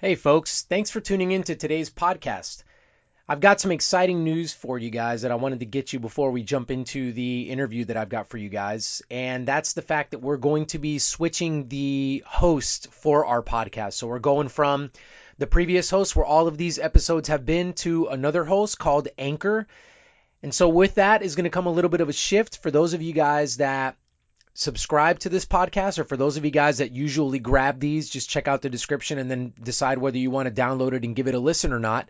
Hey, folks, thanks for tuning in to today's podcast. I've got some exciting news for you guys that I wanted to get you before we jump into the interview that I've got for you guys. And that's the fact that we're going to be switching the host for our podcast. So we're going from the previous host, where all of these episodes have been, to another host called Anchor. And so with that is going to come a little bit of a shift for those of you guys that subscribe to this podcast, or for those of you guys that usually grab these, just check out the description and then decide whether you want to download it and give it a listen or not.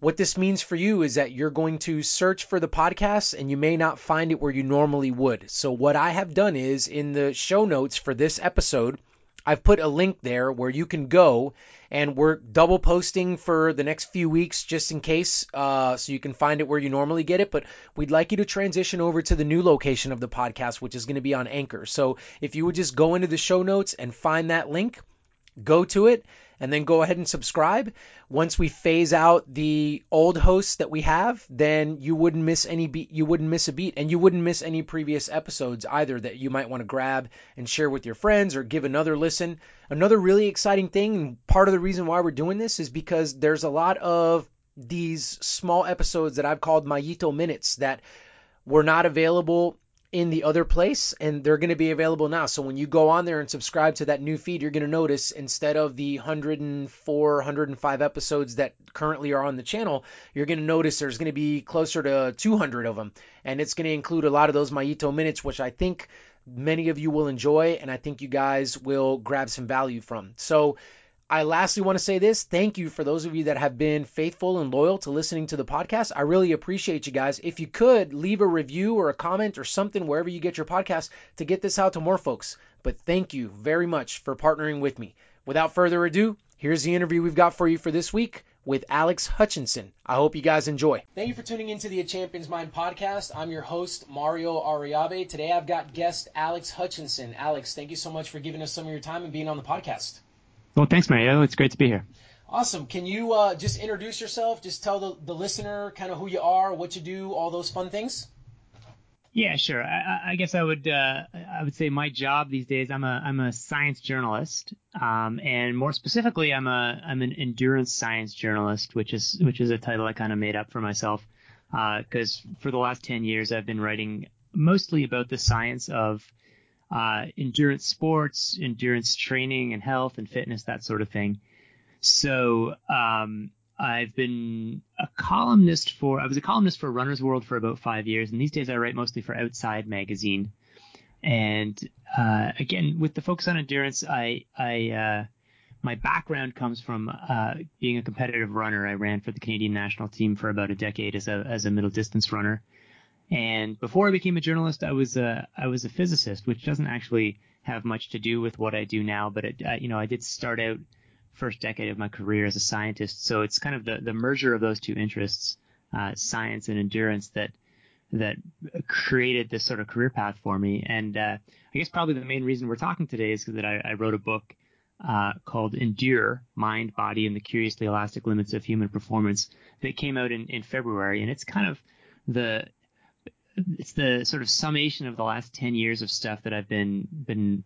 What this means for you is that you're going to search for the podcast and you may not find it where you normally would. So, what I have done is in the show notes for this episode, I've put a link there where you can go, and we're double posting for the next few weeks just in case, uh, so you can find it where you normally get it. But we'd like you to transition over to the new location of the podcast, which is going to be on Anchor. So if you would just go into the show notes and find that link, go to it and then go ahead and subscribe. Once we phase out the old hosts that we have, then you wouldn't miss any beat. You wouldn't miss a beat, and you wouldn't miss any previous episodes either that you might want to grab and share with your friends or give another listen. Another really exciting thing, and part of the reason why we're doing this is because there's a lot of these small episodes that I've called Mayito minutes that were not available in the other place and they're going to be available now. So when you go on there and subscribe to that new feed, you're going to notice instead of the 104, 105 episodes that currently are on the channel, you're going to notice there's going to be closer to 200 of them. And it's going to include a lot of those Mayito minutes, which I think many of you will enjoy and I think you guys will grab some value from. So I lastly want to say this. Thank you for those of you that have been faithful and loyal to listening to the podcast. I really appreciate you guys. If you could leave a review or a comment or something wherever you get your podcast to get this out to more folks. But thank you very much for partnering with me. Without further ado, here's the interview we've got for you for this week with Alex Hutchinson. I hope you guys enjoy. Thank you for tuning into the A Champion's Mind podcast. I'm your host, Mario Ariabe. Today I've got guest Alex Hutchinson. Alex, thank you so much for giving us some of your time and being on the podcast. Well, thanks, Mario. It's great to be here. Awesome. Can you uh, just introduce yourself? Just tell the, the listener kind of who you are, what you do, all those fun things. Yeah, sure. I, I guess I would uh, I would say my job these days. I'm a I'm a science journalist, um, and more specifically, I'm a I'm an endurance science journalist, which is which is a title I kind of made up for myself because uh, for the last ten years I've been writing mostly about the science of uh, endurance sports, endurance training and health and fitness, that sort of thing. So um, I've been a columnist for I was a columnist for Runner's World for about five years, and these days I write mostly for Outside magazine. And uh, again, with the focus on endurance, I I uh, my background comes from uh, being a competitive runner. I ran for the Canadian national team for about a decade as a as a middle distance runner. And before I became a journalist, I was a I was a physicist, which doesn't actually have much to do with what I do now. But it, uh, you know, I did start out first decade of my career as a scientist, so it's kind of the the merger of those two interests, uh, science and endurance, that that created this sort of career path for me. And uh, I guess probably the main reason we're talking today is that I, I wrote a book uh, called Endure Mind, Body, and the Curiously Elastic Limits of Human Performance that came out in, in February. And it's kind of the it's the sort of summation of the last 10 years of stuff that I've been been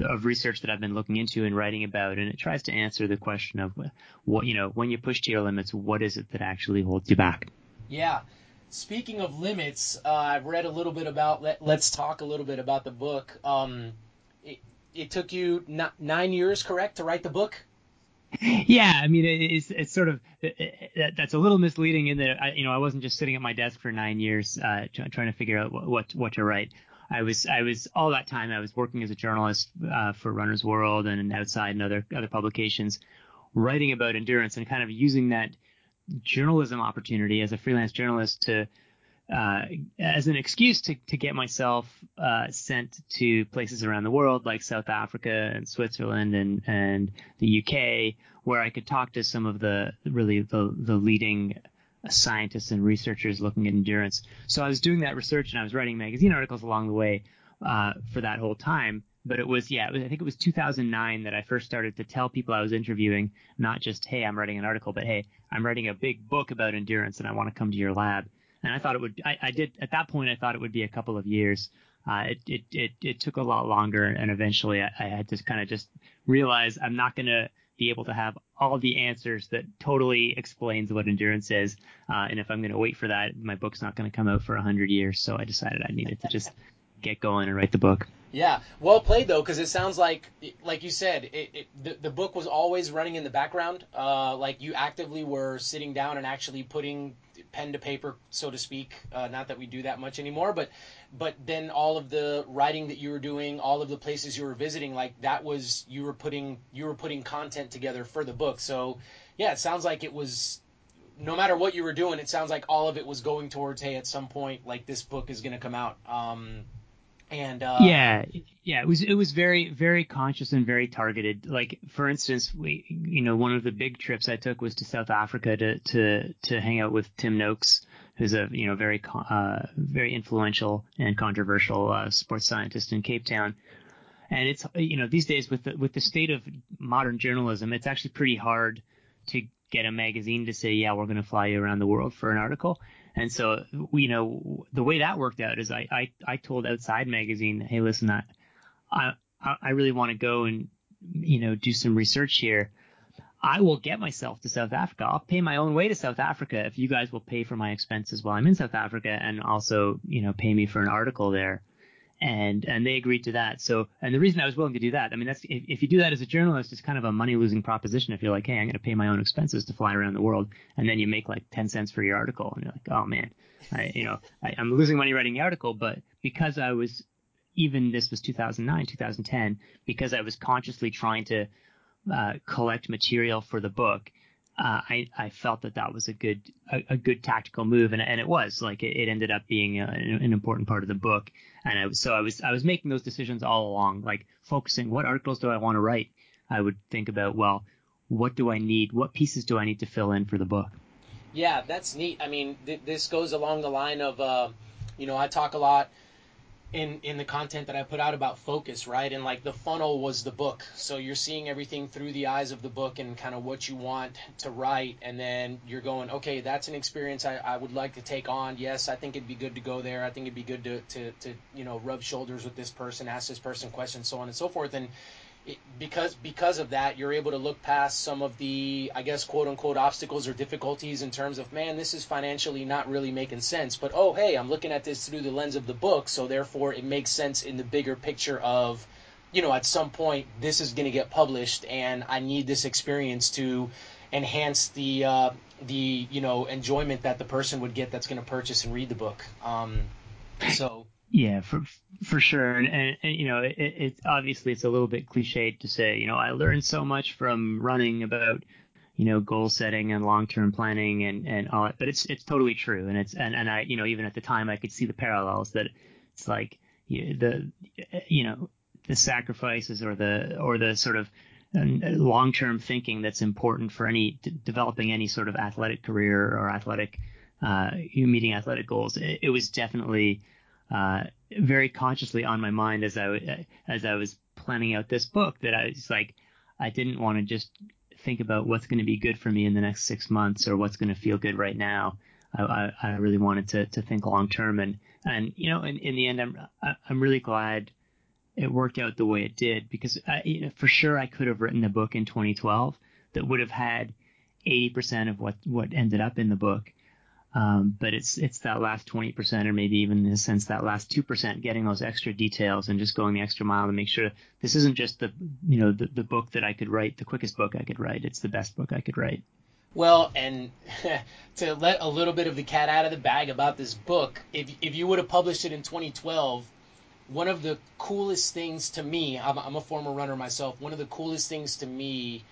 of research that I've been looking into and writing about, and it tries to answer the question of what you know when you push to your limits, what is it that actually holds you back? Yeah. Speaking of limits, uh, I've read a little bit about. Let, us talk a little bit about the book. Um, it, it took you n- nine years, correct, to write the book? Yeah, I mean, it's it's sort of that's a little misleading in that I, you know I wasn't just sitting at my desk for nine years uh, trying to figure out what, what what to write. I was I was all that time I was working as a journalist uh, for Runner's World and outside and other other publications, writing about endurance and kind of using that journalism opportunity as a freelance journalist to uh, as an excuse to, to get myself uh, sent to places around the world like South Africa and Switzerland and, and the UK, where I could talk to some of the really the, the leading scientists and researchers looking at endurance. So I was doing that research and I was writing magazine articles along the way uh, for that whole time. But it was, yeah, it was, I think it was 2009 that I first started to tell people I was interviewing, not just, hey, I'm writing an article, but hey, I'm writing a big book about endurance and I want to come to your lab and I thought it would. I, I did at that point. I thought it would be a couple of years. Uh, it, it, it, it took a lot longer, and eventually I, I had to kind of just realize I'm not going to be able to have all the answers that totally explains what endurance is. Uh, and if I'm going to wait for that, my book's not going to come out for a hundred years. So I decided I needed to just get going and write the book. Yeah, well played though, because it sounds like, like you said, it, it, the the book was always running in the background. Uh, like you actively were sitting down and actually putting pen to paper, so to speak. Uh, not that we do that much anymore, but but then all of the writing that you were doing, all of the places you were visiting, like that was you were putting you were putting content together for the book. So yeah, it sounds like it was no matter what you were doing, it sounds like all of it was going towards hey, at some point, like this book is going to come out. Um, and uh, yeah, yeah, it was it was very very conscious and very targeted. Like for instance, we you know one of the big trips I took was to South Africa to to to hang out with Tim Noakes, who's a you know very uh, very influential and controversial uh, sports scientist in Cape Town. And it's you know these days with the with the state of modern journalism, it's actually pretty hard to get a magazine to say, yeah, we're going to fly you around the world for an article. And so, you know, the way that worked out is I, I, I told Outside Magazine, hey, listen, I, I, I really want to go and, you know, do some research here. I will get myself to South Africa. I'll pay my own way to South Africa if you guys will pay for my expenses while I'm in South Africa and also, you know, pay me for an article there and and they agreed to that. So and the reason I was willing to do that, I mean, that's if, if you do that as a journalist, it's kind of a money losing proposition. If you're like, hey, I'm going to pay my own expenses to fly around the world, and then you make like ten cents for your article, and you're like, oh man, I, you know, I, I'm losing money writing the article, but because I was even this was 2009, 2010, because I was consciously trying to uh, collect material for the book uh, I, I felt that that was a good a, a good tactical move, and, and it was like it, it ended up being a, an important part of the book. And I so I was I was making those decisions all along, like focusing what articles do I want to write. I would think about well, what do I need? What pieces do I need to fill in for the book? Yeah, that's neat. I mean, th- this goes along the line of, uh, you know, I talk a lot in in the content that I put out about focus, right? And like the funnel was the book. So you're seeing everything through the eyes of the book and kind of what you want to write and then you're going, okay, that's an experience I, I would like to take on. Yes, I think it'd be good to go there. I think it'd be good to, to, to you know, rub shoulders with this person, ask this person questions, so on and so forth. And because because of that, you're able to look past some of the, I guess, quote unquote obstacles or difficulties in terms of, man, this is financially not really making sense. But oh, hey, I'm looking at this through the lens of the book, so therefore it makes sense in the bigger picture of, you know, at some point this is going to get published, and I need this experience to enhance the uh, the you know enjoyment that the person would get that's going to purchase and read the book. Um, so yeah, for for sure, and, and, and you know, it, it's obviously it's a little bit cliched to say, you know, I learned so much from running about, you know, goal setting and long term planning and and all that, but it's it's totally true, and it's and and I you know even at the time I could see the parallels that it's like you the you know the sacrifices or the or the sort of long term thinking that's important for any developing any sort of athletic career or athletic uh, meeting athletic goals. It, it was definitely uh, very consciously on my mind as I as I was planning out this book that I was like I didn't want to just think about what's going to be good for me in the next six months or what's going to feel good right now. I, I, I really wanted to, to think long term and and you know in, in the end I'm I'm really glad it worked out the way it did because I, you know, for sure I could have written a book in 2012 that would have had 80% of what what ended up in the book um, but it's it's that last 20% or maybe even in a sense that last 2% getting those extra details and just going the extra mile to make sure this isn't just the you know the, the book that I could write the quickest book I could write. It's the best book I could write. Well and to let a little bit of the cat out of the bag about this book if, if you would have published it in 2012 one of the coolest things to me I'm, I'm a former runner myself one of the coolest things to me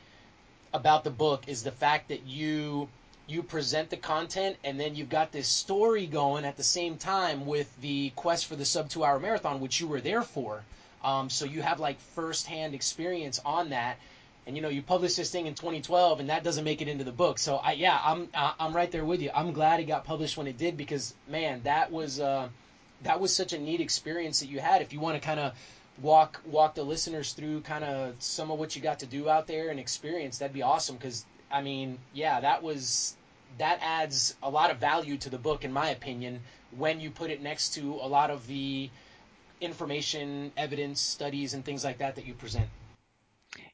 about the book is the fact that you you present the content and then you've got this story going at the same time with the quest for the sub two hour marathon which you were there for. Um, so you have like firsthand experience on that. And you know you published this thing in 2012 and that doesn't make it into the book. So i yeah i'm i'm right there with you. I'm glad it got published when it did because man that was uh, that was such a neat experience that you had. If you want to kind of walk walk the listeners through kind of some of what you got to do out there and experience that'd be awesome because I mean, yeah, that was that adds a lot of value to the book, in my opinion, when you put it next to a lot of the information, evidence, studies, and things like that that you present.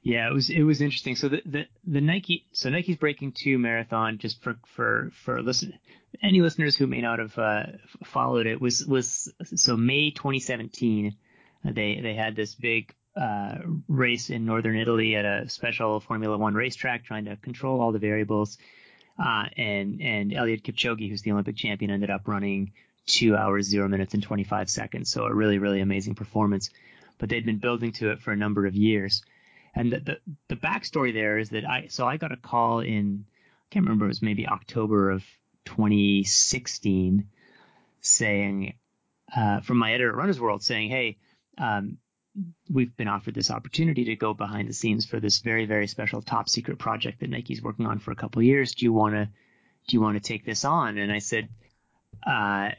Yeah, it was it was interesting. So the, the, the Nike so Nike's Breaking Two marathon just for for for listen any listeners who may not have uh, followed it was was so May 2017 they they had this big uh, race in northern Italy at a special Formula One racetrack, trying to control all the variables. Uh, and and Eliud Kipchoge, who's the Olympic champion, ended up running two hours zero minutes and 25 seconds. So a really really amazing performance. But they'd been building to it for a number of years. And the, the, the backstory there is that I so I got a call in I can't remember it was maybe October of 2016 saying uh, from my editor at Runner's World saying, hey, um, we've been offered this opportunity to go behind the scenes for this very very special top secret project that Nike's working on for a couple years. Do you want to do you want to take this on? And I said, uh,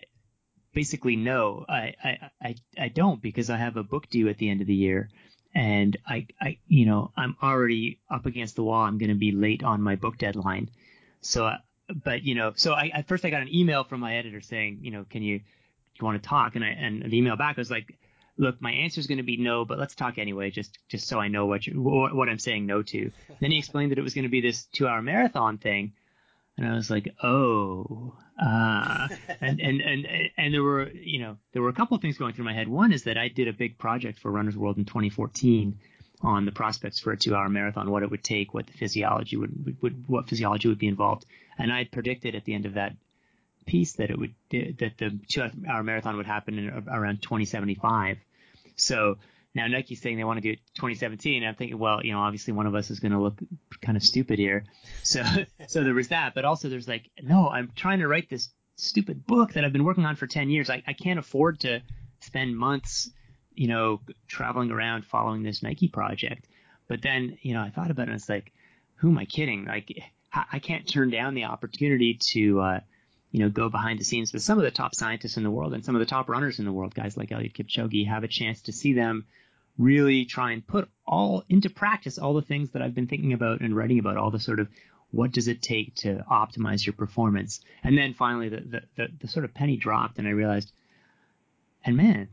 basically no, I, I I I don't because I have a book due at the end of the year, and I I you know I'm already up against the wall. I'm going to be late on my book deadline, so. Uh, but you know, so I at first I got an email from my editor saying, you know, can you, you want to talk? And I and the email back was like, look, my answer is going to be no, but let's talk anyway, just just so I know what you what, I'm saying no to. Then he explained that it was going to be this two hour marathon thing, and I was like, oh, uh, and and and and there were you know there were a couple of things going through my head. One is that I did a big project for Runner's World in 2014 on the prospects for a two hour marathon, what it would take, what the physiology would, would what physiology would be involved, and I had predicted at the end of that piece that it would that the two hour marathon would happen in around 2075 so now Nike's saying they want to do it 2017. I'm thinking, well, you know, obviously one of us is going to look kind of stupid here. So, so there was that, but also there's like, no, I'm trying to write this stupid book that I've been working on for 10 years. I, I can't afford to spend months, you know, traveling around following this Nike project. But then, you know, I thought about it and it's like, who am I kidding? Like, I can't turn down the opportunity to, uh, you know, go behind the scenes with some of the top scientists in the world and some of the top runners in the world, guys like Eliud Kipchoge, have a chance to see them really try and put all into practice all the things that I've been thinking about and writing about, all the sort of what does it take to optimize your performance. And then finally, the, the, the, the sort of penny dropped, and I realized, and man,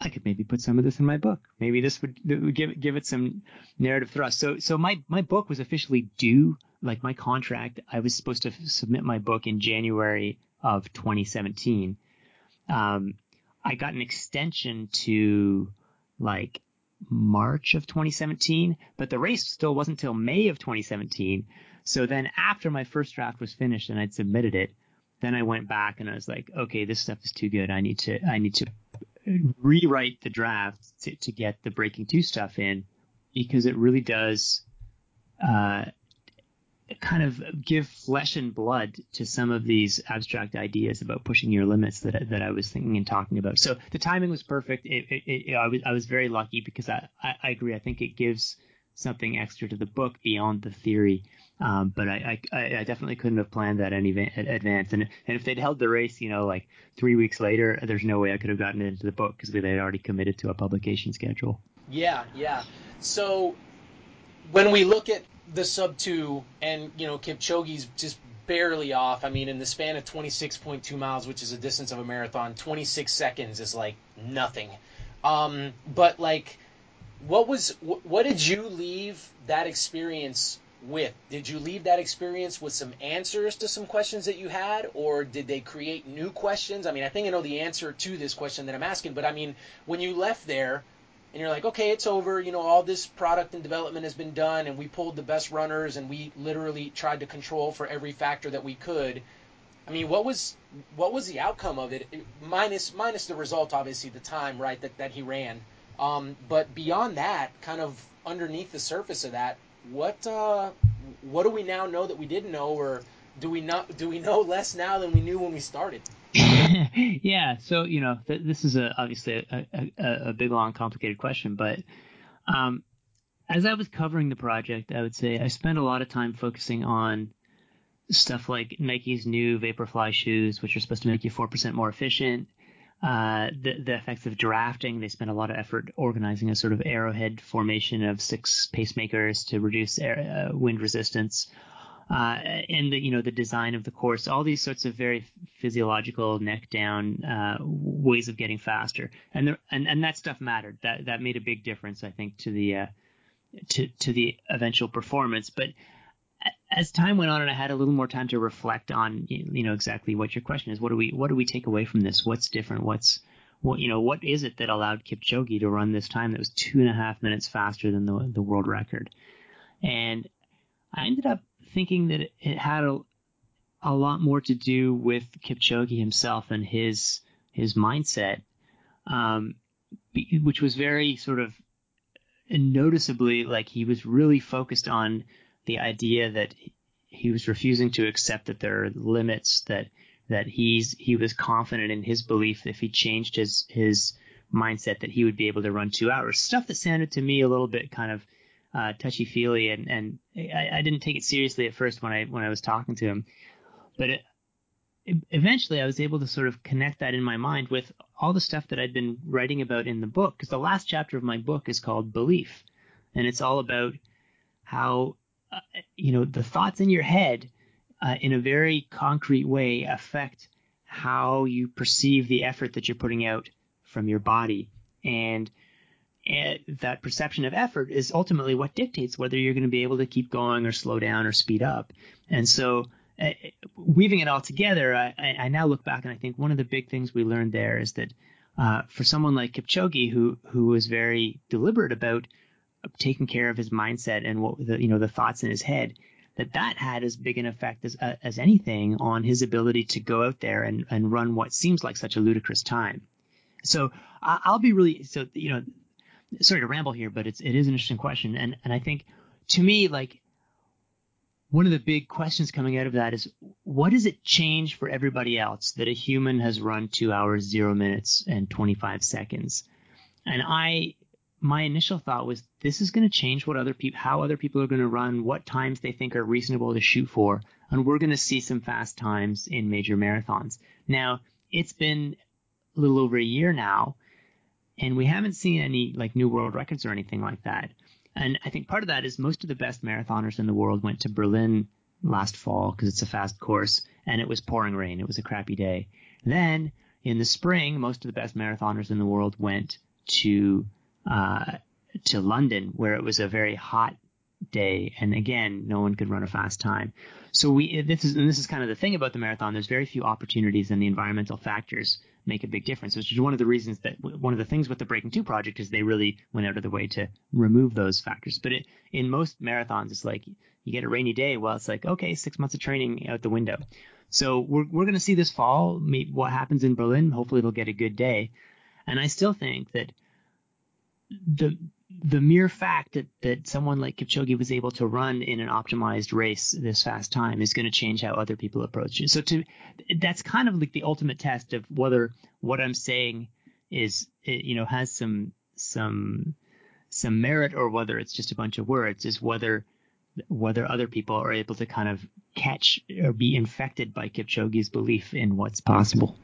I could maybe put some of this in my book. Maybe this would, would give give it some narrative thrust. So so my my book was officially due like my contract, I was supposed to submit my book in January of 2017. Um, I got an extension to like March of 2017, but the race still wasn't till May of 2017. So then after my first draft was finished and I'd submitted it, then I went back and I was like, okay, this stuff is too good. I need to, I need to rewrite the draft to, to get the breaking two stuff in because it really does, uh, kind of give flesh and blood to some of these abstract ideas about pushing your limits that that I was thinking and talking about. So the timing was perfect. It, it, it, I was I was very lucky because I, I, I agree. I think it gives something extra to the book beyond the theory. Um, but I, I, I definitely couldn't have planned that in advance. And and if they'd held the race, you know, like three weeks later, there's no way I could have gotten it into the book because they had already committed to a publication schedule. Yeah, yeah. So when we look at the sub two, and you know Kipchoge's just barely off. I mean, in the span of 26.2 miles, which is a distance of a marathon, 26 seconds is like nothing. Um, but like, what was what did you leave that experience with? Did you leave that experience with some answers to some questions that you had, or did they create new questions? I mean, I think I know the answer to this question that I'm asking, but I mean, when you left there, and you're like, okay, it's over. You know, all this product and development has been done, and we pulled the best runners, and we literally tried to control for every factor that we could. I mean, what was what was the outcome of it? Minus minus the result, obviously, the time right that that he ran. Um, but beyond that, kind of underneath the surface of that, what uh, what do we now know that we didn't know, or do we not do we know less now than we knew when we started? yeah. So you know, th- this is a, obviously a, a, a, big, long, complicated question, but um, as I was covering the project, I would say I spent a lot of time focusing on stuff like Nike's new Vaporfly shoes, which are supposed to make you four percent more efficient. Uh, the, the effects of drafting. They spent a lot of effort organizing a sort of arrowhead formation of six pacemakers to reduce air, uh, wind resistance uh, and the you know the design of the course, all these sorts of very physiological neck down uh, ways of getting faster, and there, and and that stuff mattered. That that made a big difference, I think, to the uh, to to the eventual performance. But as time went on and I had a little more time to reflect on you know exactly what your question is, what do we what do we take away from this? What's different? What's what you know what is it that allowed Kipchoge to run this time that was two and a half minutes faster than the the world record? And I ended up thinking that it had a, a lot more to do with Kipchoge himself and his his mindset, um, which was very sort of noticeably like he was really focused on the idea that he was refusing to accept that there are limits that that he's he was confident in his belief that if he changed his his mindset that he would be able to run two hours. Stuff that sounded to me a little bit kind of uh, touchy feely, and and I, I, didn't take it seriously at first when I when I was talking to him, but it, it, eventually I was able to sort of connect that in my mind with all the stuff that I'd been writing about in the book. Because the last chapter of my book is called Belief, and it's all about how uh, you know the thoughts in your head uh, in a very concrete way affect how you perceive the effort that you're putting out from your body and and that perception of effort is ultimately what dictates whether you're going to be able to keep going or slow down or speed up. And so, uh, weaving it all together, I, I, now look back and I think one of the big things we learned there is that uh, for someone like Kipchoge, who who was very deliberate about taking care of his mindset and what the you know the thoughts in his head, that that had as big an effect as uh, as anything on his ability to go out there and and run what seems like such a ludicrous time. So I'll be really so you know sorry to ramble here, but it's it is an interesting question, and and I think to me like one of the big questions coming out of that is what does it change for everybody else that a human has run two hours zero minutes and 25 seconds? And i my initial thought was this is going to change what other people how other people are going to run what times they think are reasonable to shoot for and we're going to see some fast times in major marathons. Now it's been a little over a year now and we haven't seen any like new world records or anything like that. And I think part of that is most of the best marathoners in the world went to Berlin last fall because it's a fast course and it was pouring rain. It was a crappy day. Then in the spring, most of the best marathoners in the world went to uh, to London where it was a very hot day and again no one could run a fast time so we this is and this is kind of the thing about the marathon there's very few opportunities and the environmental factors make a big difference, which is one of the reasons that one of the things with the Breaking Two project is they really went out of the way to remove those factors. But it, in most marathons, it's like you get a rainy day. Well, it's like okay, six months of training out the window. So we're we're going to see this fall meet what happens in Berlin. Hopefully, they'll get a good day. And I still think that the the mere fact that, that someone like Kipchoge was able to run in an optimized race this fast time is going to change how other people approach it. So to that's kind of like the ultimate test of whether what I'm saying is eh, you know has some some some merit or whether it's just a bunch of words is whether whether other people are able to kind of catch or be infected by Kipchoge's belief in what's possible.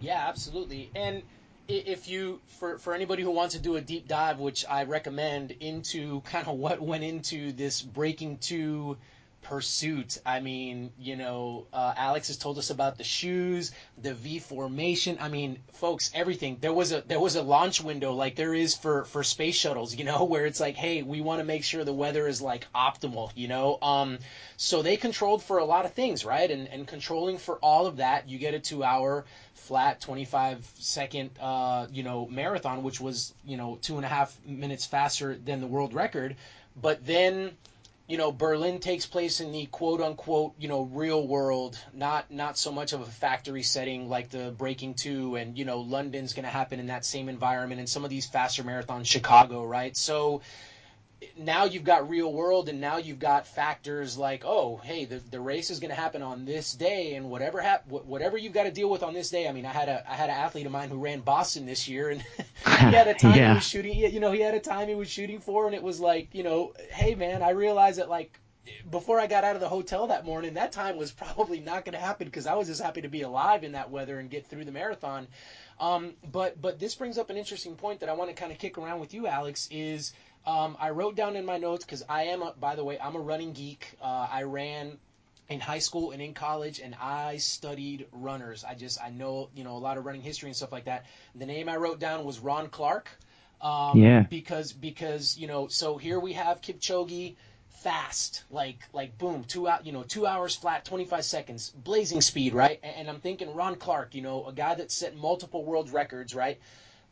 Yeah, absolutely. And if you for for anybody who wants to do a deep dive, which I recommend into kind of what went into this breaking two pursuit. I mean, you know, uh, Alex has told us about the shoes, the V formation. I mean, folks, everything. There was a there was a launch window like there is for for space shuttles, you know, where it's like, hey, we want to make sure the weather is like optimal, you know. Um, so they controlled for a lot of things, right? And and controlling for all of that, you get a two hour flat 25 second uh, you know marathon which was you know two and a half minutes faster than the world record but then you know Berlin takes place in the quote unquote you know real world not not so much of a factory setting like the breaking two and you know London's going to happen in that same environment and some of these faster marathons Chicago right? So now you've got real world and now you've got factors like oh hey the, the race is going to happen on this day and whatever hap- whatever you've got to deal with on this day i mean i had a i had an athlete of mine who ran boston this year and he had a time yeah. he was shooting you know he had a time he was shooting for and it was like you know hey man i realized that like before I got out of the hotel that morning, that time was probably not going to happen because I was just happy to be alive in that weather and get through the marathon. Um, but but this brings up an interesting point that I want to kind of kick around with you, Alex. Is um, I wrote down in my notes because I am, a, by the way, I'm a running geek. Uh, I ran in high school and in college, and I studied runners. I just I know you know a lot of running history and stuff like that. The name I wrote down was Ron Clarke. Um, yeah. Because because you know, so here we have Kipchoge fast, like like boom, two out, you know, two hours flat, 25 seconds, blazing speed, right? And, and I'm thinking Ron Clarke you know, a guy that set multiple world records, right?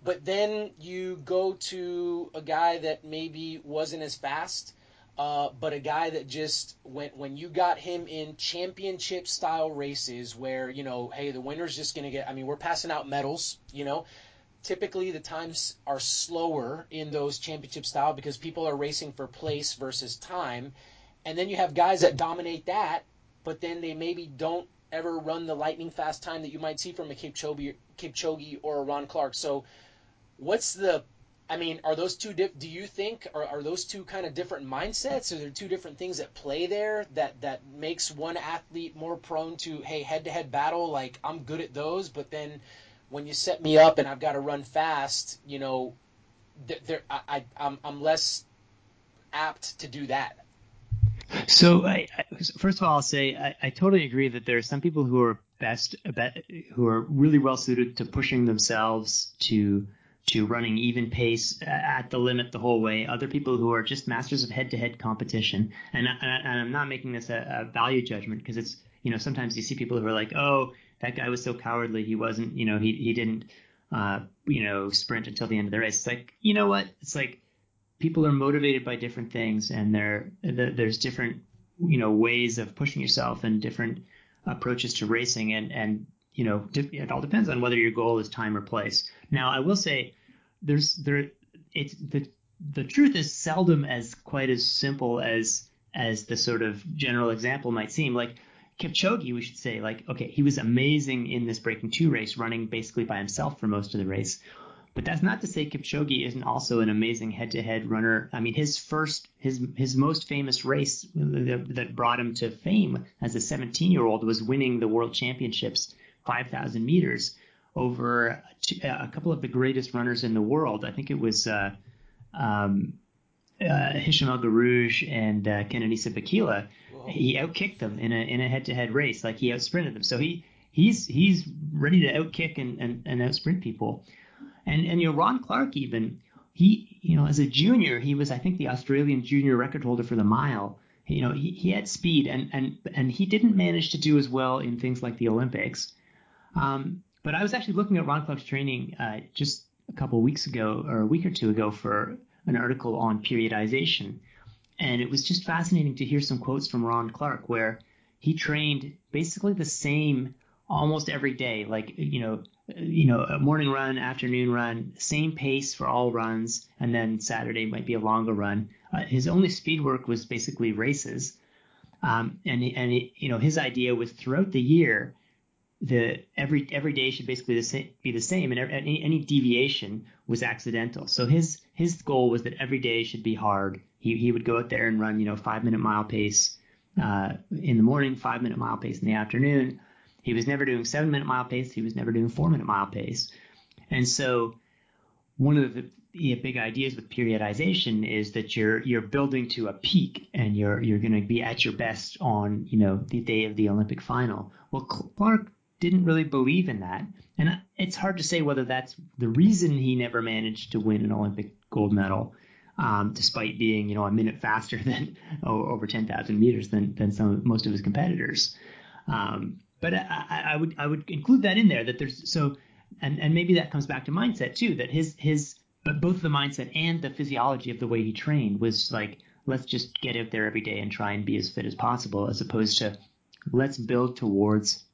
But then you go to a guy that maybe wasn't as fast, uh, but a guy that just when when you got him in championship style races where you know, hey, the winner's just gonna get. I mean, we're passing out medals, you know. Typically, the times are slower in those championship style because people are racing for place versus time, and then you have guys that dominate that, but then they maybe don't ever run the lightning fast time that you might see from a Kipchoge, Kipchoge or a Ron Clarke. So, what's the I mean, are those two? Di- do you think are, are those two kind of different mindsets? Are there two different things at play there that that makes one athlete more prone to hey head to head battle? Like I'm good at those, but then when you set me up and I've got to run fast, you know, there I, I I'm I'm less apt to do that. So, I, I, first of all, I'll say I, I, totally agree that there are some people who are best, who are really well suited to pushing themselves to to running even pace at the limit the whole way. Other people who are just masters of head-to-head competition, and, and I'm not making this a, a value judgment because it's you know sometimes you see people who are like, oh, that guy was so cowardly, he wasn't, you know, he he didn't, uh, you know, sprint until the end of the race. It's like you know what? It's like people are motivated by different things, and there there's different you know ways of pushing yourself and different approaches to racing, and and you know, it all depends on whether your goal is time or place. Now, I will say, there's there, it's the the truth is seldom as quite as simple as as the sort of general example might seem. Like Kipchoge, we should say, like, okay, he was amazing in this breaking two race, running basically by himself for most of the race. But that's not to say Kipchoge isn't also an amazing head-to-head runner. I mean, his first, his his most famous race that brought him to fame as a 17-year-old was winning the World Championships 5,000 meters over a couple of the greatest runners in the world. I think it was uh, um, uh, Hicham El Guerrouj and uh, Kenenisa Bekele. He outkicked them in a in a head-to-head race. Like he outsprinted them. So he he's he's ready to outkick and and, and outsprint people. And and you know Ron Clarke even he you know as a junior he was I think the Australian junior record holder for the mile. You know he, he had speed and and and he didn't manage to do as well in things like the Olympics. Um, but I was actually looking at Ron Clarke's training uh, just a couple of weeks ago or a week or two ago for an article on periodization. And it was just fascinating to hear some quotes from Ron Clarke where he trained basically the same almost every day, like, you know, you know, a morning run, afternoon run, same pace for all runs, and then Saturday might be a longer run. Uh, his only speed work was basically races. Um, and, and it, you know, his idea was throughout the year, the every every day should basically the same, be the same, and any, any deviation was accidental. So his his goal was that every day should be hard. He he would go out there and run you know five minute mile pace uh, in the morning, five minute mile pace in the afternoon. He was never doing seven minute mile pace. He was never doing four minute mile pace. And so one of the big ideas with periodization is that you're you're building to a peak and you're you're going to be at your best on you know the day of the Olympic final. Well, Clarke didn't really believe in that. And it's hard to say whether that's the reason he never managed to win an Olympic gold medal, um, despite being, you know, a minute faster than oh, over 10,000 meters than, than some most of his competitors. Um, but I, I, would I would include that in there that there's so and and maybe that comes back to mindset too that his his but both the mindset and the physiology of the way he trained was like let's just get out there every day and try and be as fit as possible as opposed to let's build towards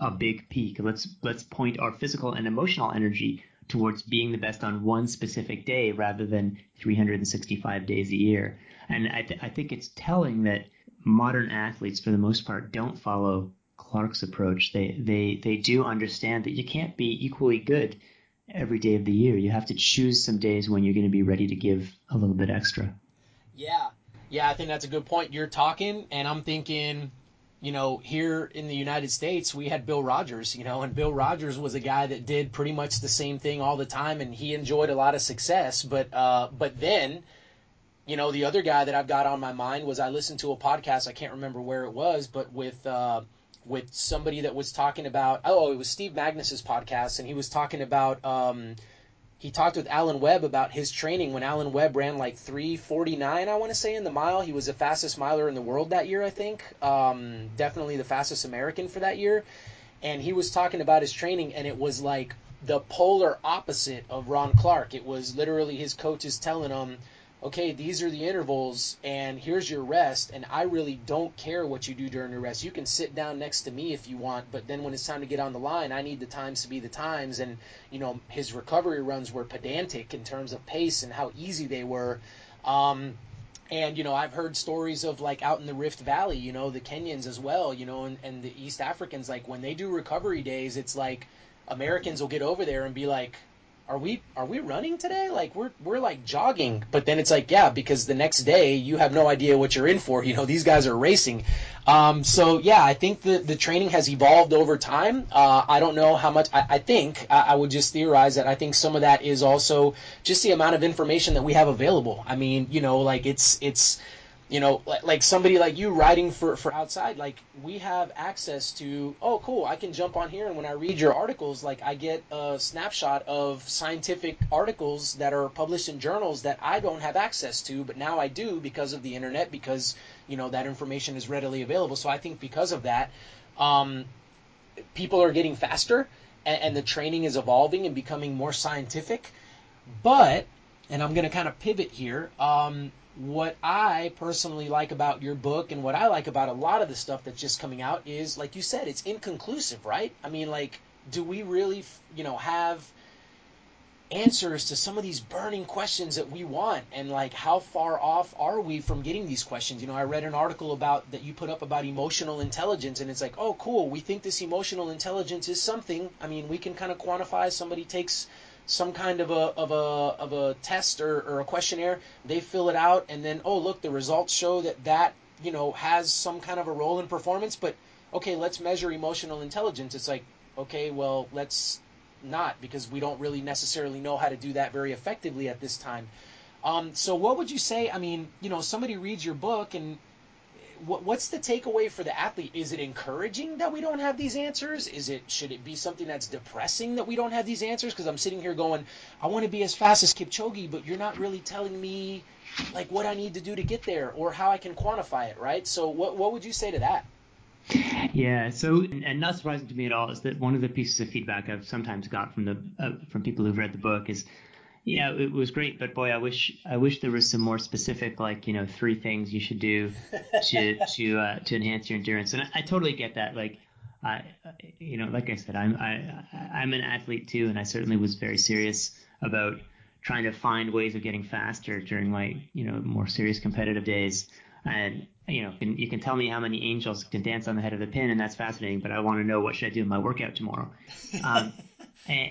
a big peak. Let's let's point our physical and emotional energy towards being the best on one specific day rather than 365 days a year. And I, th- I think it's telling that modern athletes, for the most part, don't follow Clarke's approach. They they they do understand that you can't be equally good every day of the year. You have to choose some days when you're going to be ready to give a little bit extra. Yeah, yeah, I think that's a good point. You're talking, and I'm thinking you know, here in the United States, we had Bill Rodgers, you know, and Bill Rodgers was a guy that did pretty much the same thing all the time, and he enjoyed a lot of success. But uh, but then, you know, the other guy that I've got on my mind was I listened to a podcast, I can't remember where it was, but with uh, with somebody that was talking about, oh, it was Steve Magness's podcast, and he was talking about. Um, he talked with Alan Webb about his training when Alan Webb ran like 349, I want to say, in the mile. He was the fastest miler in the world that year, I think. Um, definitely the fastest American for that year. And he was talking about his training, and it was like the polar opposite of Ron Clarke. It was literally his coaches telling him, okay, these are the intervals and here's your rest. And I really don't care what you do during your rest. You can sit down next to me if you want, but then when it's time to get on the line, I need the times to be the times. And, you know, his recovery runs were pedantic in terms of pace and how easy they were. Um, and, you know, I've heard stories of like out in the Rift Valley, you know, the Kenyans as well, you know, and, and the East Africans, like when they do recovery days, it's like Americans will get over there and be like, are we are we running today? Like we're we're like jogging, but then it's like yeah, because the next day you have no idea what you're in for. You know these guys are racing. Um, so yeah, I think the the training has evolved over time. Uh, I don't know how much. I, I think I, I would just theorize that I think some of that is also just the amount of information that we have available. I mean, you know, like it's it's you know, like somebody like you writing for, for outside, like we have access to, oh, cool, I can jump on here and when I read your articles, like I get a snapshot of scientific articles that are published in journals that I don't have access to, but now I do because of the internet, because, you know, that information is readily available. So I think because of that, um, people are getting faster and, and the training is evolving and becoming more scientific. But, and I'm going to kind of pivot here, um, what I personally like about your book and what I like about a lot of the stuff that's just coming out is, like you said, it's inconclusive, right? I mean, like, do we really, you know, have answers to some of these burning questions that we want? And like how far off are we from getting these questions? You know i read an article about that you put up about emotional intelligence and it's like oh cool we think this emotional intelligence is something. I mean we can kind of quantify somebody takes some kind of a of a of a test or, or a questionnaire. They fill it out, and then oh look, the results show that that you know has some kind of a role in performance. But okay, let's measure emotional intelligence. It's like okay, well let's not because we don't really necessarily know how to do that very effectively at this time. Um, so what would you say? I mean, you know, somebody reads your book and what's the takeaway for the athlete? Is it encouraging that we don't have these answers? Is it should it be something that's depressing that we don't have these answers? Because I'm sitting here going, I want to be as fast as Kipchoge, but you're not really telling me like what I need to do to get there or how I can quantify it, right? So what what would you say to that? Yeah, so and not surprising to me at all is that one of the pieces of feedback I've sometimes got from the uh, from people who've read the book is yeah, it was great, but boy, I wish I wish there was some more specific, like you know, three things you should do to to uh, to enhance your endurance. And I, I totally get that. Like, I, you know, like I said, I'm I I'm an athlete too, and I certainly was very serious about trying to find ways of getting faster during my you know more serious competitive days. And you know, can, you can tell me how many angels can dance on the head of the pin, and that's fascinating. But I want to know what should I do in my workout tomorrow. Um, and,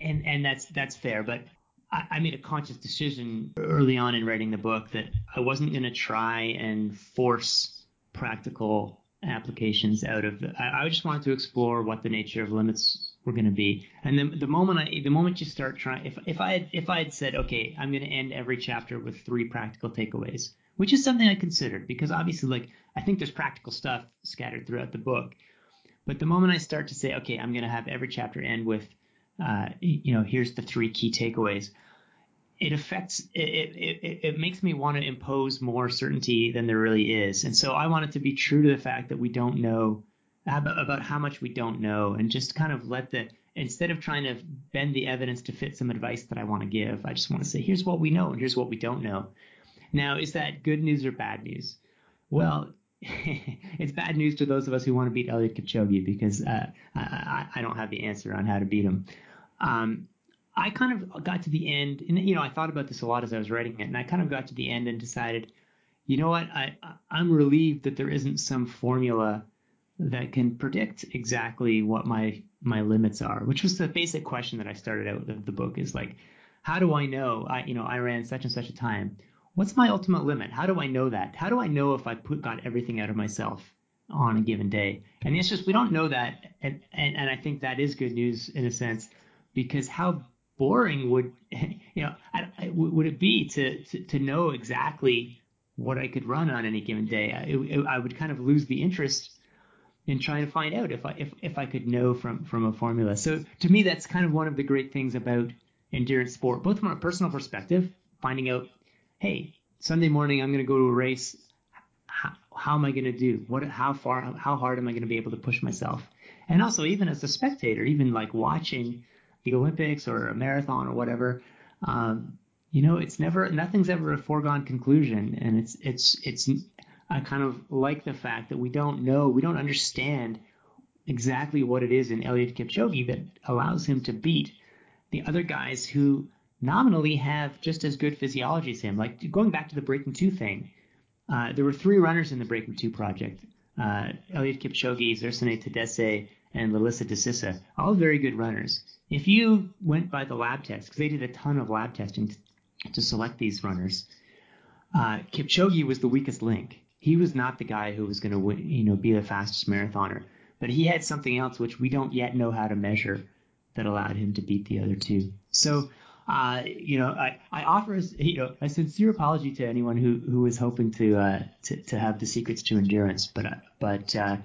and and that's that's fair. But I made a conscious decision early on in writing the book that I wasn't going to try and force practical applications out of it. I, I just wanted to explore what the nature of limits were going to be. And then the moment I, the moment you start trying, if, if I had, if I had said, okay, I'm going to end every chapter with three practical takeaways, which is something I considered because obviously, like, I think there's practical stuff scattered throughout the book. But the moment I start to say, okay, I'm going to have every chapter end with uh, you know, here's the three key takeaways. It affects it, it, it makes me want to impose more certainty than there really is. And so I want it to be true to the fact that we don't know about, how much we don't know and just kind of let the instead of trying to bend the evidence to fit some advice that I want to give, I just want to say, here's what we know and here's what we don't know. Now, is that good news or bad news? Well, it's bad news to those of us who want to beat Eliud Kipchoge because uh, I, I, don't have the answer on how to beat him. Um, I kind of got to the end, and you know, I thought about this a lot as I was writing it, and I kind of got to the end and decided, you know what, I I'm relieved that there isn't some formula that can predict exactly what my my limits are, which was the basic question that I started out with the book is like, how do I know? I you know I ran such and such a time. What's my ultimate limit? How do I know that? How do I know if I put got everything out of myself on a given day? And it's just we don't know that, and and, and I think that is good news in a sense because how boring would you know I, would it be to, to, to know exactly what I could run on any given day? I, it, I would kind of lose the interest in trying to find out if I if, if I could know from from a formula. So to me, that's kind of one of the great things about endurance sport, both from a personal perspective, finding out, hey, Sunday morning I'm going to go to a race. How, how am I going to do? What? How far? How hard am I going to be able to push myself? And also, even as a spectator, even like watching the Olympics or a marathon or whatever, um, you know, it's never nothing's ever a foregone conclusion, and it's it's it's. I kind of like the fact that we don't know, we don't understand exactly what it is in Eliud Kipchoge that allows him to beat the other guys who nominally have just as good physiology as him. Like going back to the Breaking Two thing, uh, there were three runners in the Breaking Two project: uh, Eliud Kipchoge, Zersenay Tadesse, and Lelisa Desisa. All very good runners. If you went by the lab test, because they did a ton of lab testing to, to select these runners, uh, Kipchoge was the weakest link. He was not the guy who was going to, you know, be the fastest marathoner. But he had something else which we don't yet know how to measure that allowed him to beat the other two. So, uh, you know, I, I offer you know a sincere apology to anyone who who is hoping to uh, to, to have the secrets to endurance, but uh, but uh,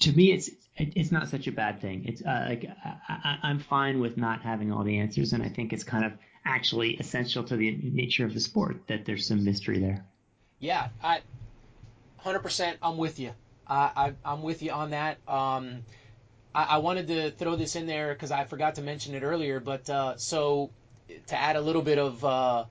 to me, it's it's not such a bad thing. It's uh, like I, I'm fine with not having all the answers, and I think it's kind of actually essential to the nature of the sport that there's some mystery there. Yeah, I 100%. I'm with you. I, I am with you on that. Um, I, I, wanted to throw this in there because I forgot to mention it earlier. But uh, so to add a little bit of uh,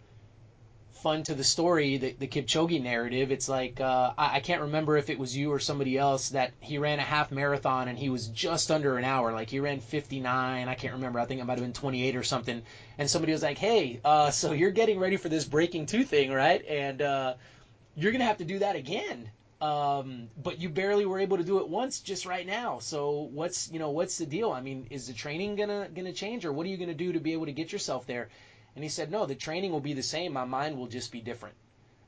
fun to the story, the, the Kipchoge narrative, it's like uh, I, I, can't remember if it was you or somebody else that he ran a half marathon and he was just under an hour. Like he ran 59. I can't remember. I think it might have been 28 or something. And somebody was like, "Hey, uh, so you're getting ready for this breaking two thing, right? And uh, you're gonna have to do that again." Um, but you barely were able to do it once just right now. So what's you know what's the deal? I mean, is the training gonna gonna change, or what are you gonna do to be able to get yourself there? And he said, no, the training will be the same. My mind will just be different.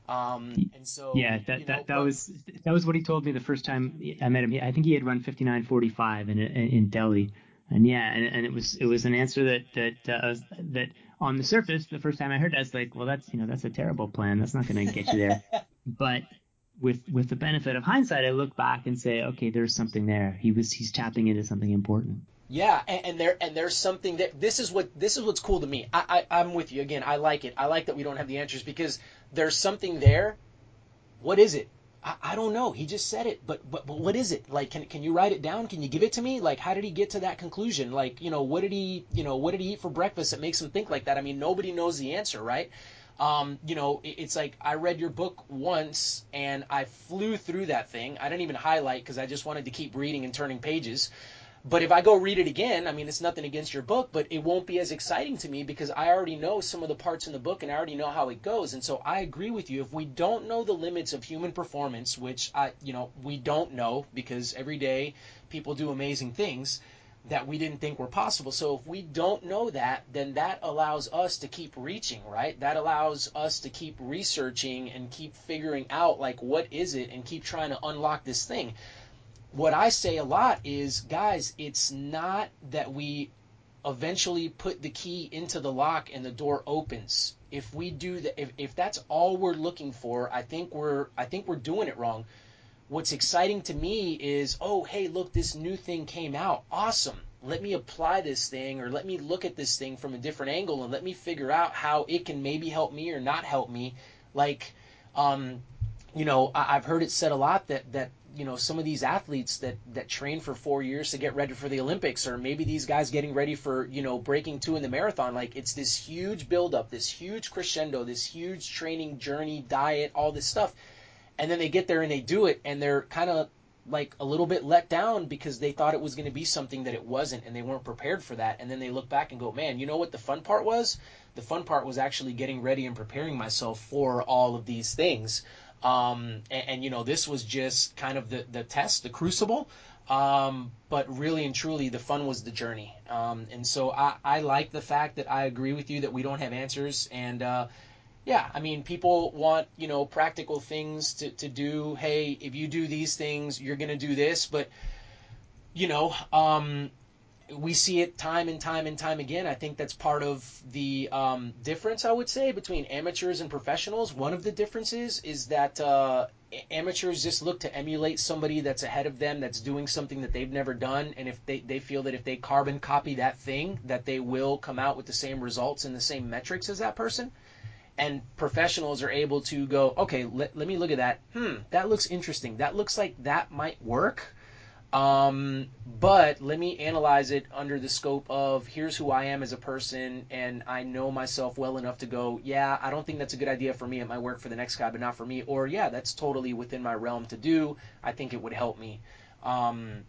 Um, and so yeah, that you know, that, that but, was that was what he told me the first time I met him. I think he had run 59:45 in in Delhi, and yeah, and, and it was it was an answer that that uh, that on the surface the first time I heard that, I was like, well, that's you know that's a terrible plan. That's not going to get you there. but with with the benefit of hindsight, I look back and say, okay, there's something there. He was he's tapping into something important. Yeah, and, and there and there's something that this is what this is what's cool to me. I, I I'm with you again. I like it. I like that we don't have the answers because there's something there. What is it? I, I don't know. He just said it, but, but but what is it? Like, can can you write it down? Can you give it to me? Like, how did he get to that conclusion? Like, you know, what did he you know what did he eat for breakfast that makes him think like that? I mean, nobody knows the answer, right? Um, you know, it's like I read your book once and I flew through that thing. I didn't even highlight because I just wanted to keep reading and turning pages. But if I go read it again, I mean, it's nothing against your book, but it won't be as exciting to me because I already know some of the parts in the book and I already know how it goes. And so I agree with you. If we don't know the limits of human performance, which I, you know, we don't know because every day people do amazing things, that we didn't think were possible. So if we don't know that, then that allows us to keep reaching, right? That allows us to keep researching and keep figuring out like what is it and keep trying to unlock this thing. What I say a lot is, guys, it's not that we eventually put the key into the lock and the door opens. If we do that if, if that's all we're looking for, I think we're I think we're doing it wrong what's exciting to me is, oh, hey, look, this new thing came out. Awesome. Let me apply this thing or let me look at this thing from a different angle and let me figure out how it can maybe help me or not help me. Like, um, you know, I- I've heard it said a lot that, that, you know, some of these athletes that, that train for four years to get ready for the Olympics, or maybe these guys getting ready for, you know, breaking two in the marathon, like it's this huge buildup, this huge crescendo, this huge training journey, diet, all this stuff. And then they get there and they do it and they're kind of like a little bit let down because they thought it was going to be something that it wasn't and they weren't prepared for that. And then they look back and go man you know what the fun part was? The fun part was actually getting ready and preparing myself for all of these things um, and, and, you know this was just kind of the, the test the crucible um, but really and truly the fun was the journey um, and so I, I like the fact that i agree with you that we don't have answers and uh, yeah, I mean, people want, you know, practical things to, to do. Hey, if you do these things, you're going to do this. But, you know, um, we see it time and time and time again. I think that's part of the um, difference, I would say, between amateurs and professionals. One of the differences is that uh, amateurs just look to emulate somebody that's ahead of them that's doing something that they've never done. And if they, they feel that if they carbon copy that thing that they will come out with the same results and the same metrics as that person. And professionals are able to go okay let, let me look at that. Hmm that looks interesting. That looks like that might work um, but let me analyze it under the scope of here's who I am as a person, and I know myself well enough to go, yeah, I don't think that's a good idea for me. It might work for the next guy, but not for me. Or yeah, that's totally within my realm to do. I think it would help me. Um,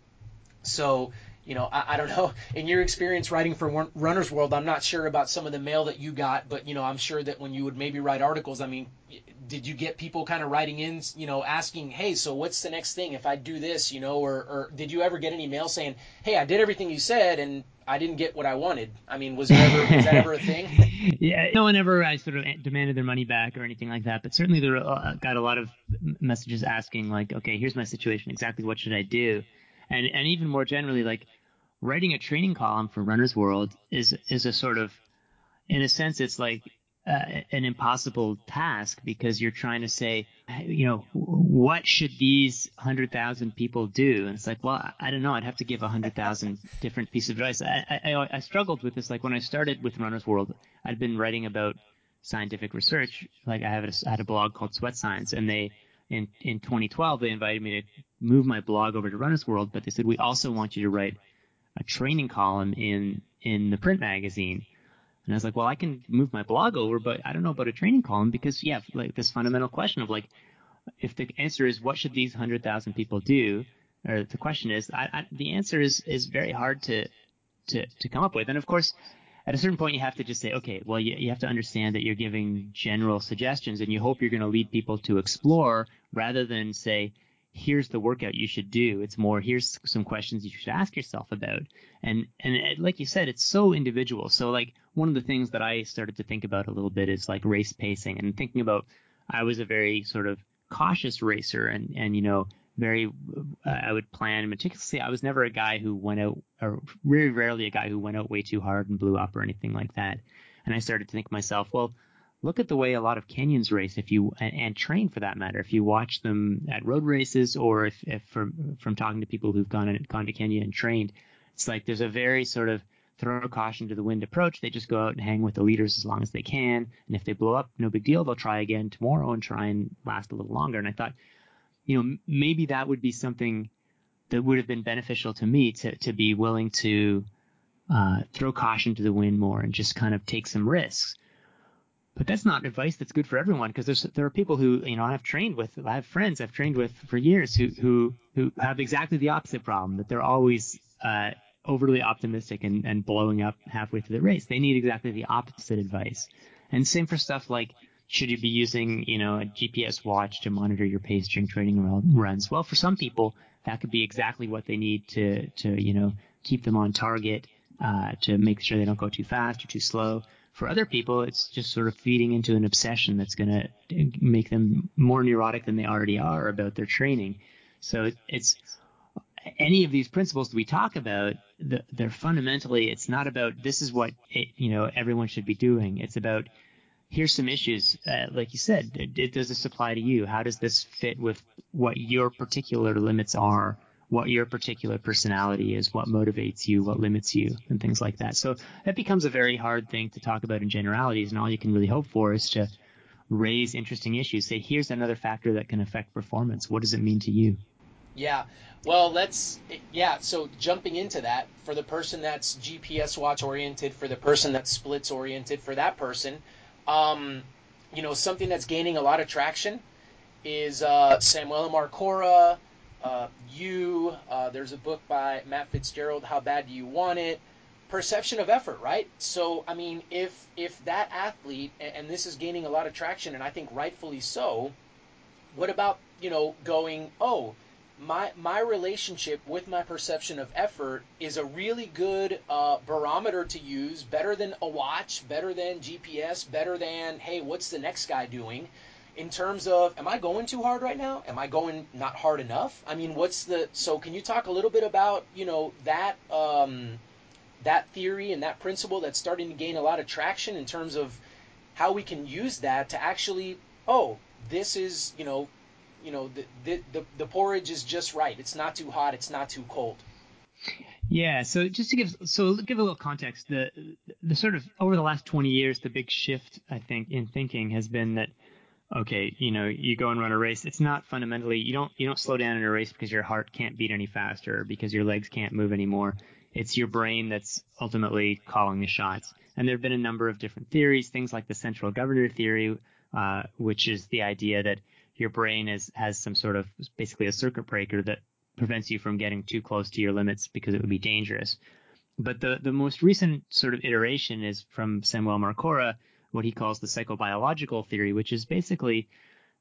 so you know, I, I, don't know. In your experience writing for Runner's World, I'm not sure about some of the mail that you got, but you know, I'm sure that when you would maybe write articles, I mean, did you get people kind of writing in, you know, asking, hey, so what's the next thing if I do this, you know, or, or did you ever get any mail saying, hey, I did everything you said and I didn't get what I wanted? I mean, was, ever, was that ever a thing? yeah, no one ever I sort of demanded their money back or anything like that, but certainly there uh, got a lot of messages asking like, okay, here's my situation, exactly what should I do? And and even more generally, like writing a training column for Runner's World is is a sort of, in a sense, it's like uh, an impossible task because you're trying to say, you know, what should these hundred thousand people do? And it's like, well, I don't know. I'd have to give a hundred thousand different pieces of advice. I, I, I struggled with this. Like when I started with Runner's World, I'd been writing about scientific research. Like I have a, I had a blog called Sweat Science, and they in in 2012 they invited me to move my blog over to Runner's World, but they said we also want you to write a training column in in the print magazine. And I was like, well, I can move my blog over, but I don't know about a training column because yeah, like this fundamental question of like, if the answer is what should these hundred thousand people do, or the question is, I, I, the answer is is very hard to to to come up with. And of course, at a certain point, you have to just say, okay, well, you, you have to understand that you're giving general suggestions, and you hope you're going to lead people to explore rather than say, here's the workout you should do. It's more here's some questions you should ask yourself about. And and it, like you said, it's so individual. So like one of the things that I started to think about a little bit is like race pacing and thinking about I was a very sort of cautious racer and and you know very uh, I would plan meticulously. I was never a guy who went out or very rarely a guy who went out way too hard and blew up or anything like that. And I started to think to myself, well, look at the way a lot of Kenyans race if you and, and, train for that matter. If you watch them at road races or if, if from from talking to people who've gone gone to Kenya and trained, it's like there's a very sort of throw caution to the wind approach. They just go out and hang with the leaders as long as they can, and if they blow up, no big deal. They'll try again tomorrow and try and last a little longer. And I thought, you know, maybe that would be something that would have been beneficial to me to to be willing to uh, throw caution to the wind more and just kind of take some risks but that's not advice that's good for everyone because there's there are people who you know I've trained with I have friends I've trained with for years who who who have exactly the opposite problem that they're always uh, overly optimistic and, and blowing up halfway through the race. They need exactly the opposite advice. And same for stuff like should you be using you know a GPS watch to monitor your pace during training runs? Well, for some people that could be exactly what they need to to you know keep them on target uh, to make sure they don't go too fast or too slow. For other people, it's just sort of feeding into an obsession that's going to make them more neurotic than they already are about their training. So it's any of these principles that we talk about, they're fundamentally, it's not about this is what it, you know everyone should be doing. It's about here's some issues. Uh, like you said, does this apply to you? How does this fit with what your particular limits are? what your particular personality is, what motivates you, what limits you, and things like that. So that becomes a very hard thing to talk about in generalities, and all you can really hope for is to raise interesting issues. Say, here's another factor that can affect performance. What does it mean to you? Yeah. Well, let's, yeah, so jumping into that, for the person that's GPS watch oriented, for the person that's splits oriented, for that person, um, you know, something that's gaining a lot of traction is uh, Samuele Marcora, uh, you, uh, there's a book by Matt Fitzgerald, How Bad Do You Want It? Perception of effort, right? So, I mean, if if that athlete, and this is gaining a lot of traction, and I think rightfully so, what about you know going, oh, my my relationship with my perception of effort is a really good uh, barometer to use, better than a watch, better than GPS, better than hey, what's the next guy doing? in terms of am I going too hard right now? Am I going not hard enough? I mean, what's the so can you talk a little bit about, you know, that um that theory and that principle that's starting to gain a lot of traction in terms of how we can use that to actually oh, this is, you know, you know the, the the the porridge is just right. It's not too hot. It's not too cold. Yeah, so just to give so give a little context, the the sort of over the last 20 years, the big shift I think in thinking has been that okay, you know, you go and run a race. It's not fundamentally you don't you don't slow down in a race because your heart can't beat any faster or because your legs can't move anymore. It's your brain that's ultimately calling the shots. And there have been a number of different theories, things like the central governor theory, uh, which is the idea that your brain is, has some sort of basically a circuit breaker that prevents you from getting too close to your limits because it would be dangerous. But the, the most recent sort of iteration is from Samuel Marcora, what he calls the psychobiological theory, which is basically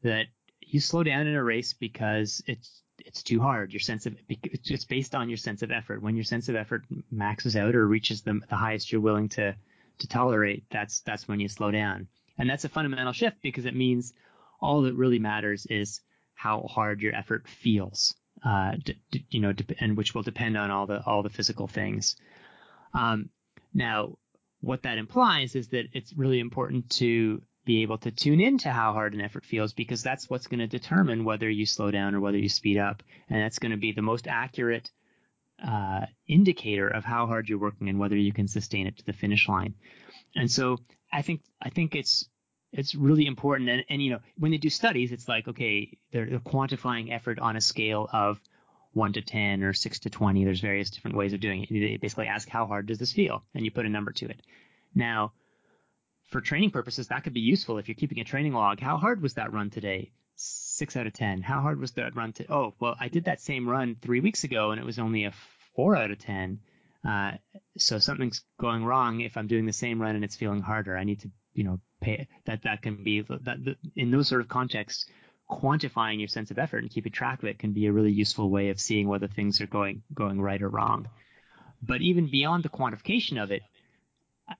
that you slow down in a race because it's it's too hard. Your sense of it's based on your sense of effort. When your sense of effort maxes out or reaches the, the highest you're willing to to tolerate, that's that's when you slow down. And that's a fundamental shift because it means all that really matters is how hard your effort feels, uh, d- d- you know, and which will depend on all the all the physical things. Um, now, what that implies is that it's really important to be able to tune into how hard an effort feels because that's what's going to determine whether you slow down or whether you speed up, and that's going to be the most accurate uh, indicator of how hard you're working and whether you can sustain it to the finish line. And so I think I think it's it's really important. And, and you know when they do studies, it's like okay, they're, they're quantifying effort on a scale of one to ten or six to twenty. There's various different ways of doing it. They basically ask how hard does this feel, and you put a number to it. Now, for training purposes, that could be useful if you're keeping a training log. How hard was that run today? Six out of ten. How hard was that run to? Oh, well, I did that same run three weeks ago, and it was only a four out of ten. Uh, so something's going wrong if I'm doing the same run and it's feeling harder. I need to, you know, pay that. That can be that in those sort of contexts quantifying your sense of effort and keeping track of it can be a really useful way of seeing whether things are going going right or wrong. But even beyond the quantification of it,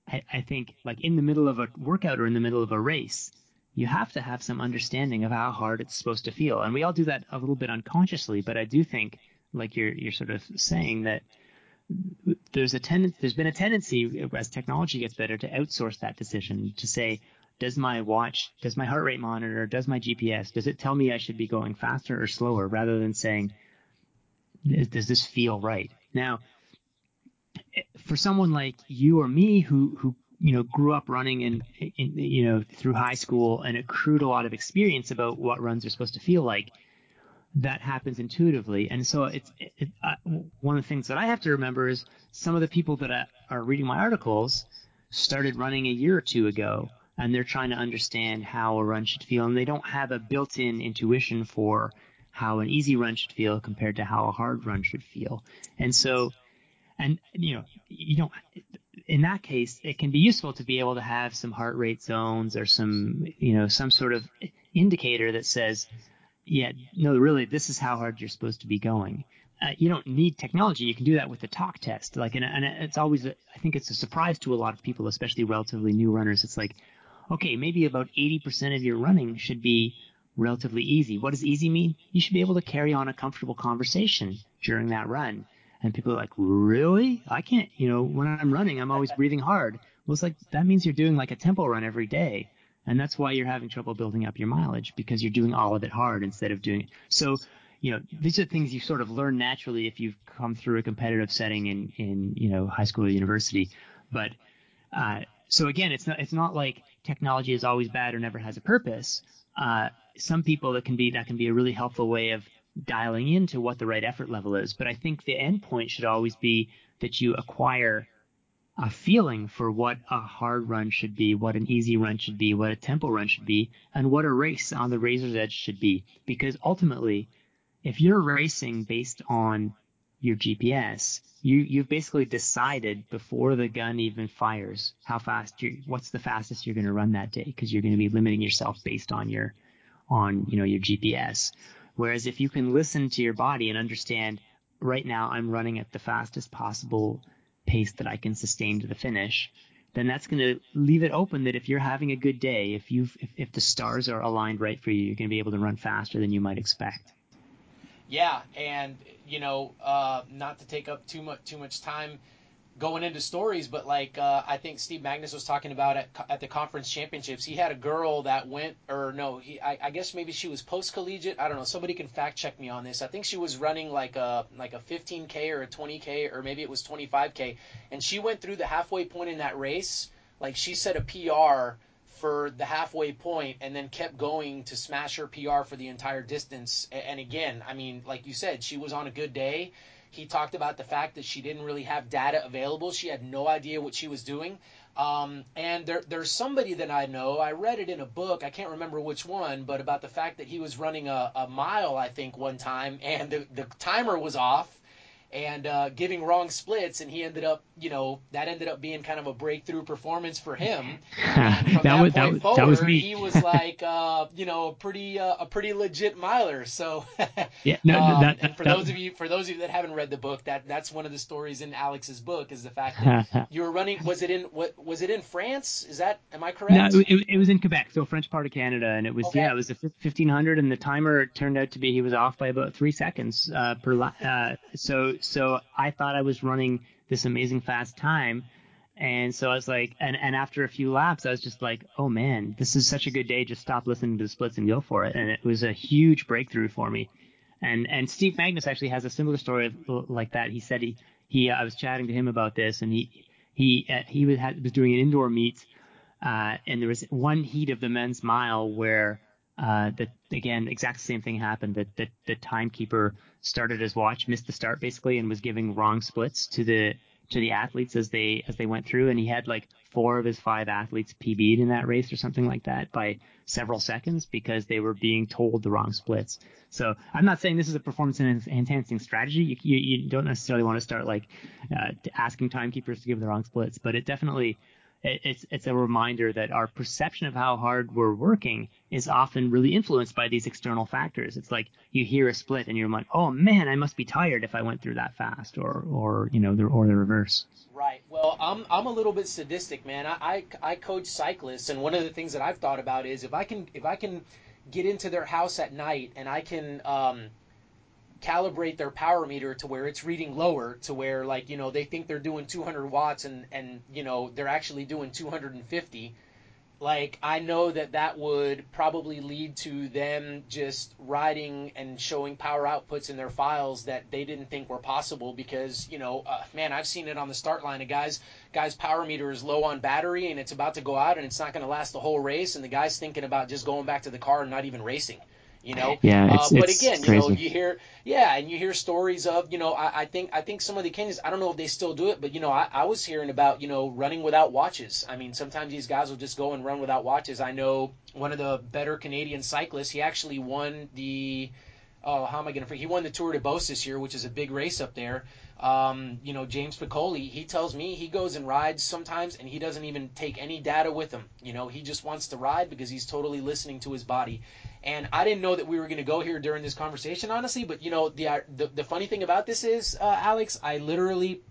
I, I think like in the middle of a workout or in the middle of a race, you have to have some understanding of how hard it's supposed to feel. And we all do that a little bit unconsciously, but I do think, like you're you're sort of saying that there's a tendency there's been a tendency as technology gets better to outsource that decision to say does my watch, does my heart rate monitor, does my GPS, does it tell me I should be going faster or slower rather than saying, does this feel right? Now, for someone like you or me who, who, you know, grew up running and, you know, through high school and accrued a lot of experience about what runs are supposed to feel like, that happens intuitively. And so it's it, uh, one of the things that I have to remember is some of the people that I, are reading my articles started running a year or two ago and they're trying to understand how a run should feel, and they don't have a built-in intuition for how an easy run should feel compared to how a hard run should feel. And so, and you know, you don't. In that case, it can be useful to be able to have some heart rate zones or some, you know, some sort of indicator that says, yeah, no, really, this is how hard you're supposed to be going. Uh, you don't need technology. You can do that with the talk test. Like, and, and it's always, a, I think it's a surprise to a lot of people, especially relatively new runners. It's like, okay, maybe about 80% of your running should be relatively easy. What does easy mean? You should be able to carry on a comfortable conversation during that run. And people are like, really? I can't, you know, when I'm running, I'm always breathing hard. Well, it's like, that means you're doing like a tempo run every day. And that's why you're having trouble building up your mileage because you're doing all of it hard instead of doing it. So, you know, these are things you sort of learn naturally if you've come through a competitive setting in, in, you know, high school or university. But, uh, so again, it's not, it's not like technology is always bad or never has a purpose. Uh, some people that can be that can be a really helpful way of dialing into what the right effort level is. But I think the end point should always be that you acquire a feeling for what a hard run should be, what an easy run should be, what a tempo run should be, and what a race on the razor's edge should be. Because ultimately, if you're racing based on your GPS, you you've basically decided before the gun even fires how fast you what's the fastest you're going to run that day because you're going to be limiting yourself based on your on you know your GPS. Whereas if you can listen to your body and understand right now I'm running at the fastest possible pace that I can sustain to the finish, then that's going to leave it open that if you're having a good day, if you if, if the stars are aligned right for you, you're going to be able to run faster than you might expect. Yeah, and you know, uh, not to take up too much too much time, going into stories, but like uh, I think Steve Magness was talking about at, at the conference championships, he had a girl that went, or no, he I, I guess maybe she was post collegiate. I don't know. Somebody can fact check me on this. I think she was running like a like a 15k or a 20k or maybe it was 25k, and she went through the halfway point in that race. Like she set a PR for the halfway point and then kept going to smash her PR for the entire distance. And again, I mean, like you said, she was on a good day he talked about the fact that she didn't really have data available. She had no idea what she was doing. Um, and there, there's somebody that I know. I read it in a book. I can't remember which one, but about the fact that he was running a, a mile, I think, one time, and the, the timer was off and uh, giving wrong splits, and he ended up, you know, that ended up being kind of a breakthrough performance for him. From that, that, was, point that, forward, that was me. he was like, uh, you know, a pretty uh, a pretty legit miler. So, yeah, no, um, that, and for those of you for those of you that haven't read the book, that that's one of the stories in Alex's book is the fact that you were running. Was it in what was it in France? Is that am I correct? No, it, it was in Quebec, so French part of Canada, and it was okay. yeah, it was a 1500, and the timer turned out to be he was off by about three seconds uh, per. Uh, so so I thought I was running this amazing fast time. And so I was like, and, and after a few laps, I was just like, oh man, this is such a good day. Just stop listening to the splits and go for it. And it was a huge breakthrough for me. And and Steve Magness actually has a similar story like that. He said he he I was chatting to him about this, and he he uh, he was had, was doing an indoor meet, uh, and there was one heat of the men's mile where uh, that again, exact same thing happened. That the, the timekeeper started his watch, missed the start basically, and was giving wrong splits to the to the athletes as they as they went through. And he had like four of his five athletes PB'd in that race or something like that by several seconds because they were being told the wrong splits. So I'm not saying this is a performance enhancing strategy. You, you, you don't necessarily want to start like uh, asking timekeepers to give the wrong splits, but it definitely it's it's a reminder that our perception of how hard we're working is often really influenced by these external factors. It's like you hear a split and you're like, oh man, I must be tired if I went through that fast, or or you know, the, or the reverse. Right. Well, I'm I'm a little bit sadistic, man. I, I I coach cyclists, and one of the things that I've thought about is if I can if I can get into their house at night and I can um, calibrate their power meter to where it's reading lower to where like you know they think they're doing 200 watts and and you know they're actually doing 250 like i know that that would probably lead to them just writing and showing power outputs in their files that they didn't think were possible because you know uh, man i've seen it on the start line. A guy's guy's power meter is low on battery and it's about to go out and it's not going to last the whole race and the guy's thinking about just going back to the car and not even racing you know. Yeah, it's, uh, but it's again, crazy. you know, you hear yeah, and you hear stories of you know I, I think I think some of the Kenyans I don't know if they still do it, but you know I, I was hearing about you know running without watches. I mean sometimes these guys will just go and run without watches. I know one of the better Canadian cyclists. He actually won the oh how am I going to He won the Tour de Beauce this year, which is a big race up there. Um, you know, James Piccoli, he tells me he goes and rides sometimes and he doesn't even take any data with him. You know, he just wants to ride because he's totally listening to his body. And I didn't know that we were going to go here during this conversation, honestly. But you know, the uh, the, the funny thing about this is, uh, Alex, I literally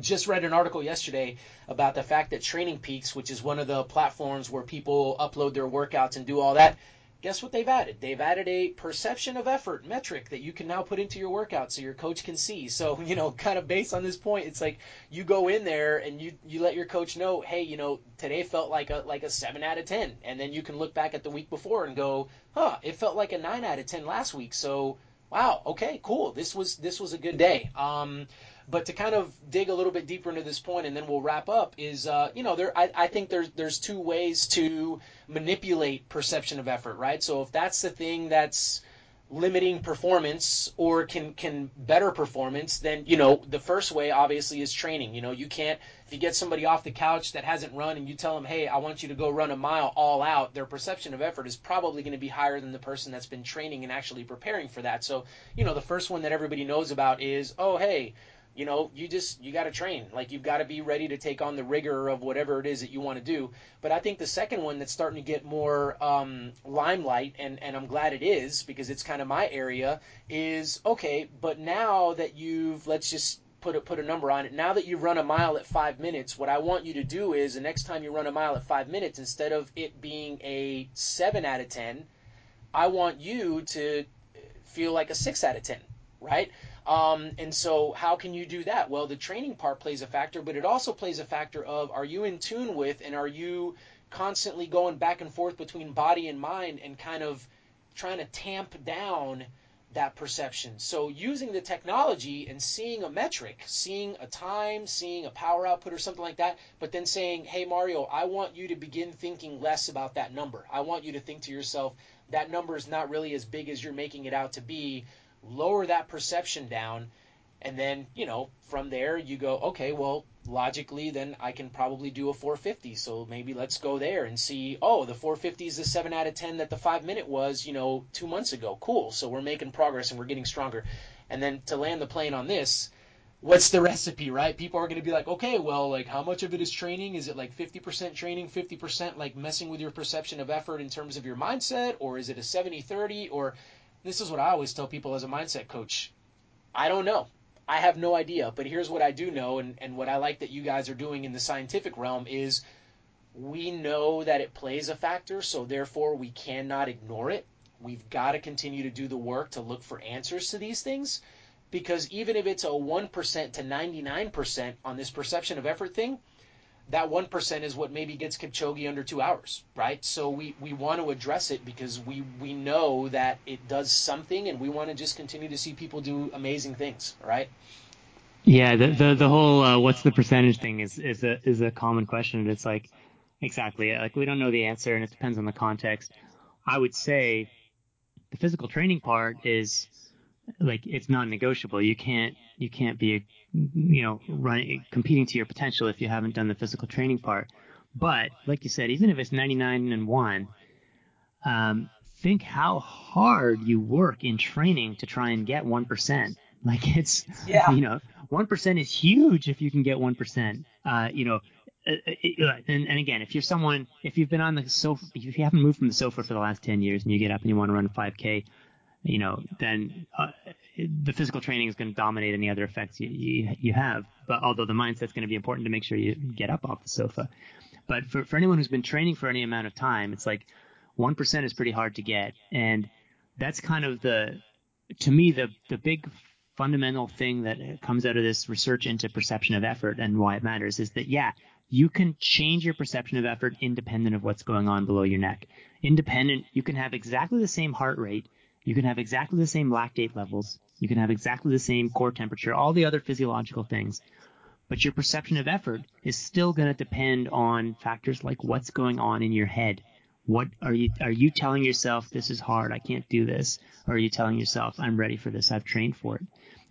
just read an article yesterday about the fact that Training Peaks, which is one of the platforms where people upload their workouts and do all that, guess what they've added? They've added a perception of effort metric that you can now put into your workout so your coach can see. So, you know, kind of based on this point, it's like you go in there and you you let your coach know, "Hey, you know, today felt like a like a 7 out of 10." And then you can look back at the week before and go, "Huh, it felt like a 9 out of 10 last week." So, wow, okay, cool. This was this was a good day. Um but to kind of dig a little bit deeper into this point, and then we'll wrap up, is uh, you know there I, I think there's there's two ways to manipulate perception of effort, right? So if that's the thing that's limiting performance or can can better performance then you know the first way obviously is training. You know you can't if you get somebody off the couch that hasn't run and you tell them hey i want you to go run a mile all out their perception of effort is probably going to be higher than the person that's been training and actually preparing for that. So you know the first one that everybody knows about is oh hey you know, you just you got to train. Like you've got to be ready to take on the rigor of whatever it is that you want to do. But I think the second one that's starting to get more um, limelight, and and I'm glad it is because it's kind of my area, is okay. But now that you've let's just put a, put a number on it. Now that you run a mile at five minutes, what I want you to do is the next time you run a mile at five minutes, instead of it being a seven out of ten, I want you to feel like a six out of ten, right? Um, and so, how can you do that? Well, the training part plays a factor, but it also plays a factor of are you in tune with and are you constantly going back and forth between body and mind and kind of trying to tamp down that perception. So using the technology and seeing a metric, seeing a time, seeing a power output or something like that, but then saying, "Hey Mario, I want you to begin thinking less about that number. I want you to think to yourself, that number is not really as big as you're making it out to be. Lower that perception down." And then, you know, from there you go, okay, well, logically, then I can probably do a 450. So maybe let's go there and see, oh, the 450 is the 7 out of 10 that the 5 minute was, you know, two months ago. Cool. So we're making progress and we're getting stronger. And then to land the plane on this, what's the recipe, right? People are going to be like, okay, well, like how much of it is training? Is it like 50% training, 50% like messing with your perception of effort in terms of your mindset? Or is it a 70 30? Or this is what I always tell people as a mindset coach I don't know. I have no idea, but here's what I do know, and, and what I like that you guys are doing in the scientific realm is we know that it plays a factor, so therefore we cannot ignore it. We've got to continue to do the work to look for answers to these things because even if it's a 1% to 99% on this perception of effort thing, that 1% is what maybe gets Kipchoge under two hours, right? So we, we want to address it because we, we know that it does something and we want to just continue to see people do amazing things, right? Yeah, the the, the whole uh, what's the percentage thing is, is a is a common question. It's like exactly like we don't know the answer and it depends on the context. I would say the physical training part is like it's non-negotiable. You can't you can't be you know running competing to your potential if you haven't done the physical training part. But like you said, even if it's 99 and one, um, think how hard you work in training to try and get one percent. Like it's yeah. you know one percent is huge if you can get one percent. Uh, you know. Uh, uh, and, and again, if you're someone, if you've been on the sofa, if you haven't moved from the sofa for the last 10 years and you get up and you want to run a 5K, you know, then uh, the physical training is going to dominate any other effects you, you, you have. But although the mindset's going to be important to make sure you get up off the sofa. But for, for anyone who's been training for any amount of time, it's like 1% is pretty hard to get. And that's kind of the, to me, the, the big fundamental thing that comes out of this research into perception of effort and why it matters is that, yeah, you can change your perception of effort independent of what's going on below your neck. Independent, you can have exactly the same heart rate you can have exactly the same lactate levels. You can have exactly the same core temperature, all the other physiological things. But your perception of effort is still going to depend on factors like what's going on in your head. What are you are you telling yourself this is hard, I can't do this? Or are you telling yourself I'm ready for this, I've trained for it?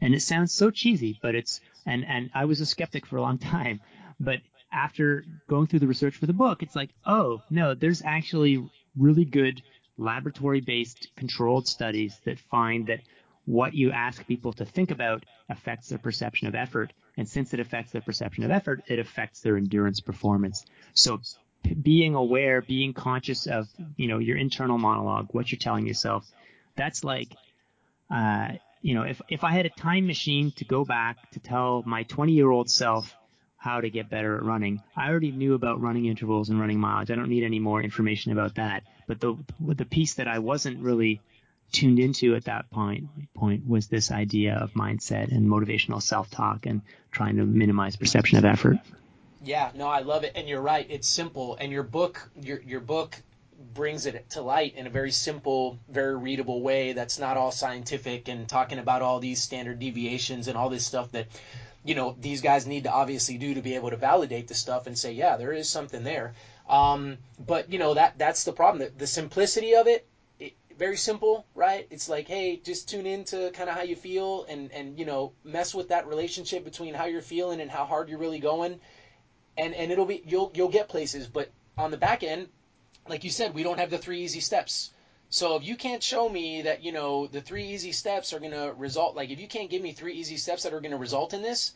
And it sounds so cheesy, but it's and and I was a skeptic for a long time, but after going through the research for the book, it's like, oh, no, there's actually really good laboratory based controlled studies that find that what you ask people to think about affects their perception of effort. And since it affects their perception of effort, it affects their endurance performance. So being aware, being conscious of, you know, your internal monologue, what you're telling yourself, that's like, uh, you know, if, if I had a time machine to go back to tell my 20 year old self how to get better at running. I already knew about running intervals and running mileage. I don't need any more information about that. But the the piece that I wasn't really tuned into at that point point was this idea of mindset and motivational self-talk and trying to minimize perception of effort. Yeah, no, I love it, and you're right. It's simple, and your book, your your book brings it to light in a very simple, very readable way. That's not all scientific and talking about all these standard deviations and all this stuff that you know these guys need to obviously do to be able to validate the stuff and say yeah there is something there um, but you know that that's the problem. The, the simplicity of it, it, very simple right? It's like hey just tune in to kind of how you feel and and you know mess with that relationship between how you're feeling and how hard you're really going. And and it'll be you'll you'll get places but on the back end like you said we don't have the three easy steps. So if you can't show me that, you know, the three easy steps are to result, like if you can't give me three easy steps that are to result in this,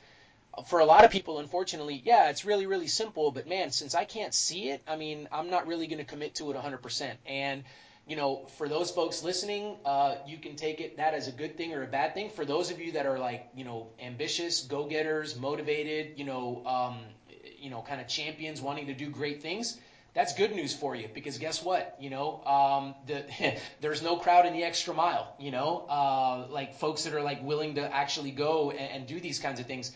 for a lot of people, unfortunately, yeah, it's really, really simple. But man, since I can't see it, I mean, I'm not really going to commit to it 100%. And, you know, for those folks listening, uh, you can take it that as a good thing or a bad thing. For those of you that are like, you know, ambitious, go-getters, motivated, you know, um, you know, kind of champions wanting to do great things, that's good news for you because guess what? You know, um, the, there's no crowd in the extra mile. You know, uh, like folks that are like willing to actually go and, and do these kinds of things.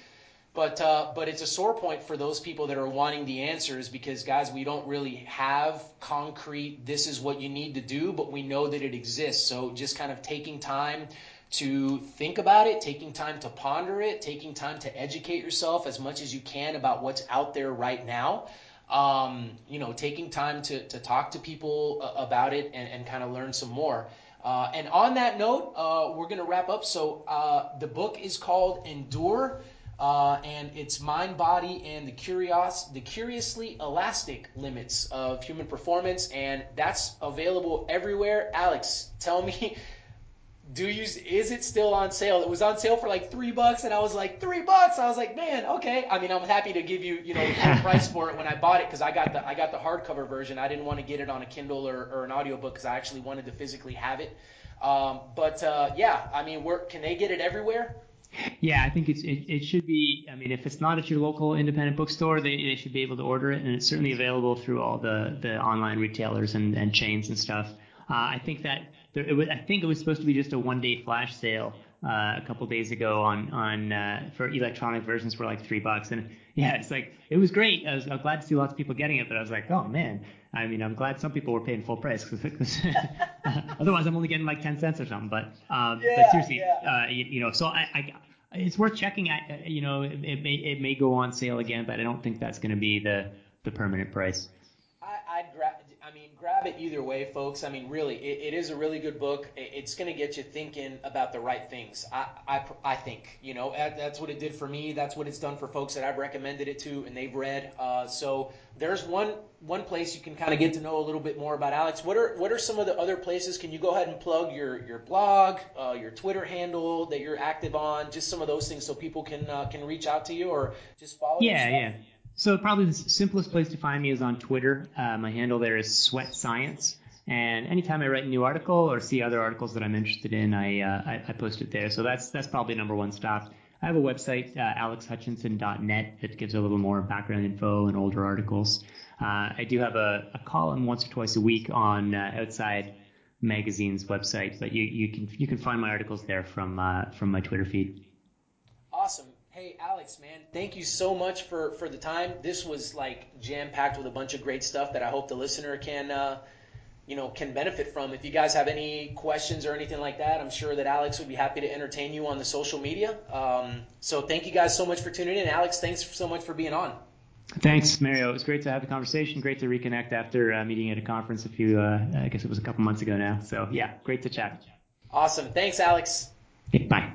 But uh, but it's a sore point for those people that are wanting the answers because guys, we don't really have concrete. This is what you need to do, but we know that it exists. So just kind of taking time to think about it, taking time to ponder it, taking time to educate yourself as much as you can about what's out there right now um, you know, taking time to, to talk to people uh, about it and, and kind of learn some more. Uh, and on that note, uh, we're going to wrap up. So uh, the book is called Endure, uh, and it's mind, body, and the curious, the curiously elastic limits of human performance, and that's available everywhere. Alex, tell me do you is it still on sale? It was on sale for like three bucks, and I was like three bucks. I was like, man, okay. I mean, I'm happy to give you you know the full price for it when I bought it because I got the I got the hardcover version. I didn't want to get it on a Kindle or, or an audiobook because I actually wanted to physically have it. Um, but uh, yeah, I mean, where can they get it everywhere? Yeah, I think it's it, it should be. I mean, if it's not at your local independent bookstore, they, they should be able to order it, and it's certainly available through all the the online retailers and, and chains and stuff. Uh, I think that there, it was, I think it was supposed to be just a one day flash sale uh, a couple days ago on on uh, for electronic versions for like three bucks, and yeah, it's like it was great. I was, I was glad to see lots of people getting it, but I was like, oh man, I mean, I'm glad some people were paying full price because otherwise I'm only getting like ten cents or something. But um, yeah, but seriously, yeah. uh, you, you, know, so I, I it's worth checking. I, uh, you know, it, it may it may go on sale again, but I don't think that's going to be the the permanent price. I, I mean, grab it either way, folks. I mean, really, it, it is a really good book. It's going to get you thinking about the right things. I, I, I think, you know, that's what it did for me. That's what it's done for folks that I've recommended it to and they've read. Uh, so there's one one place you can kind of get to know a little bit more about Alex. What are what are some of the other places? Can you go ahead and plug your your blog, uh, your Twitter handle that you're active on, just some of those things so people can uh, can reach out to you or just follow. Yeah, yeah. So probably the simplest place to find me is on Twitter. Uh, my handle there is Sweat Science. And anytime I write a new article or see other articles that I'm interested in, I, uh, I, I, post it there. So that's that's probably number one stop. I have a website, uh, alexhutchinson.net, that gives a little more background info and older articles. Uh, I do have a, a, column once or twice a week on uh, Outside Magazine's website, but you, you can you can find my articles there from uh, from my Twitter feed. Alex, man, thank you so much for, for the time. This was like jam packed with a bunch of great stuff that I hope the listener can, uh, you know, can benefit from. If you guys have any questions or anything like that, I'm sure that Alex would be happy to entertain you on the social media. Um, so thank you guys so much for tuning in. Alex, thanks so much for being on. Thanks, Mario. It was great to have the conversation. Great to reconnect after uh, meeting at a conference a few, uh, I guess it was a couple months ago now. So yeah, great to chat. Awesome. Thanks, Alex. Okay, bye.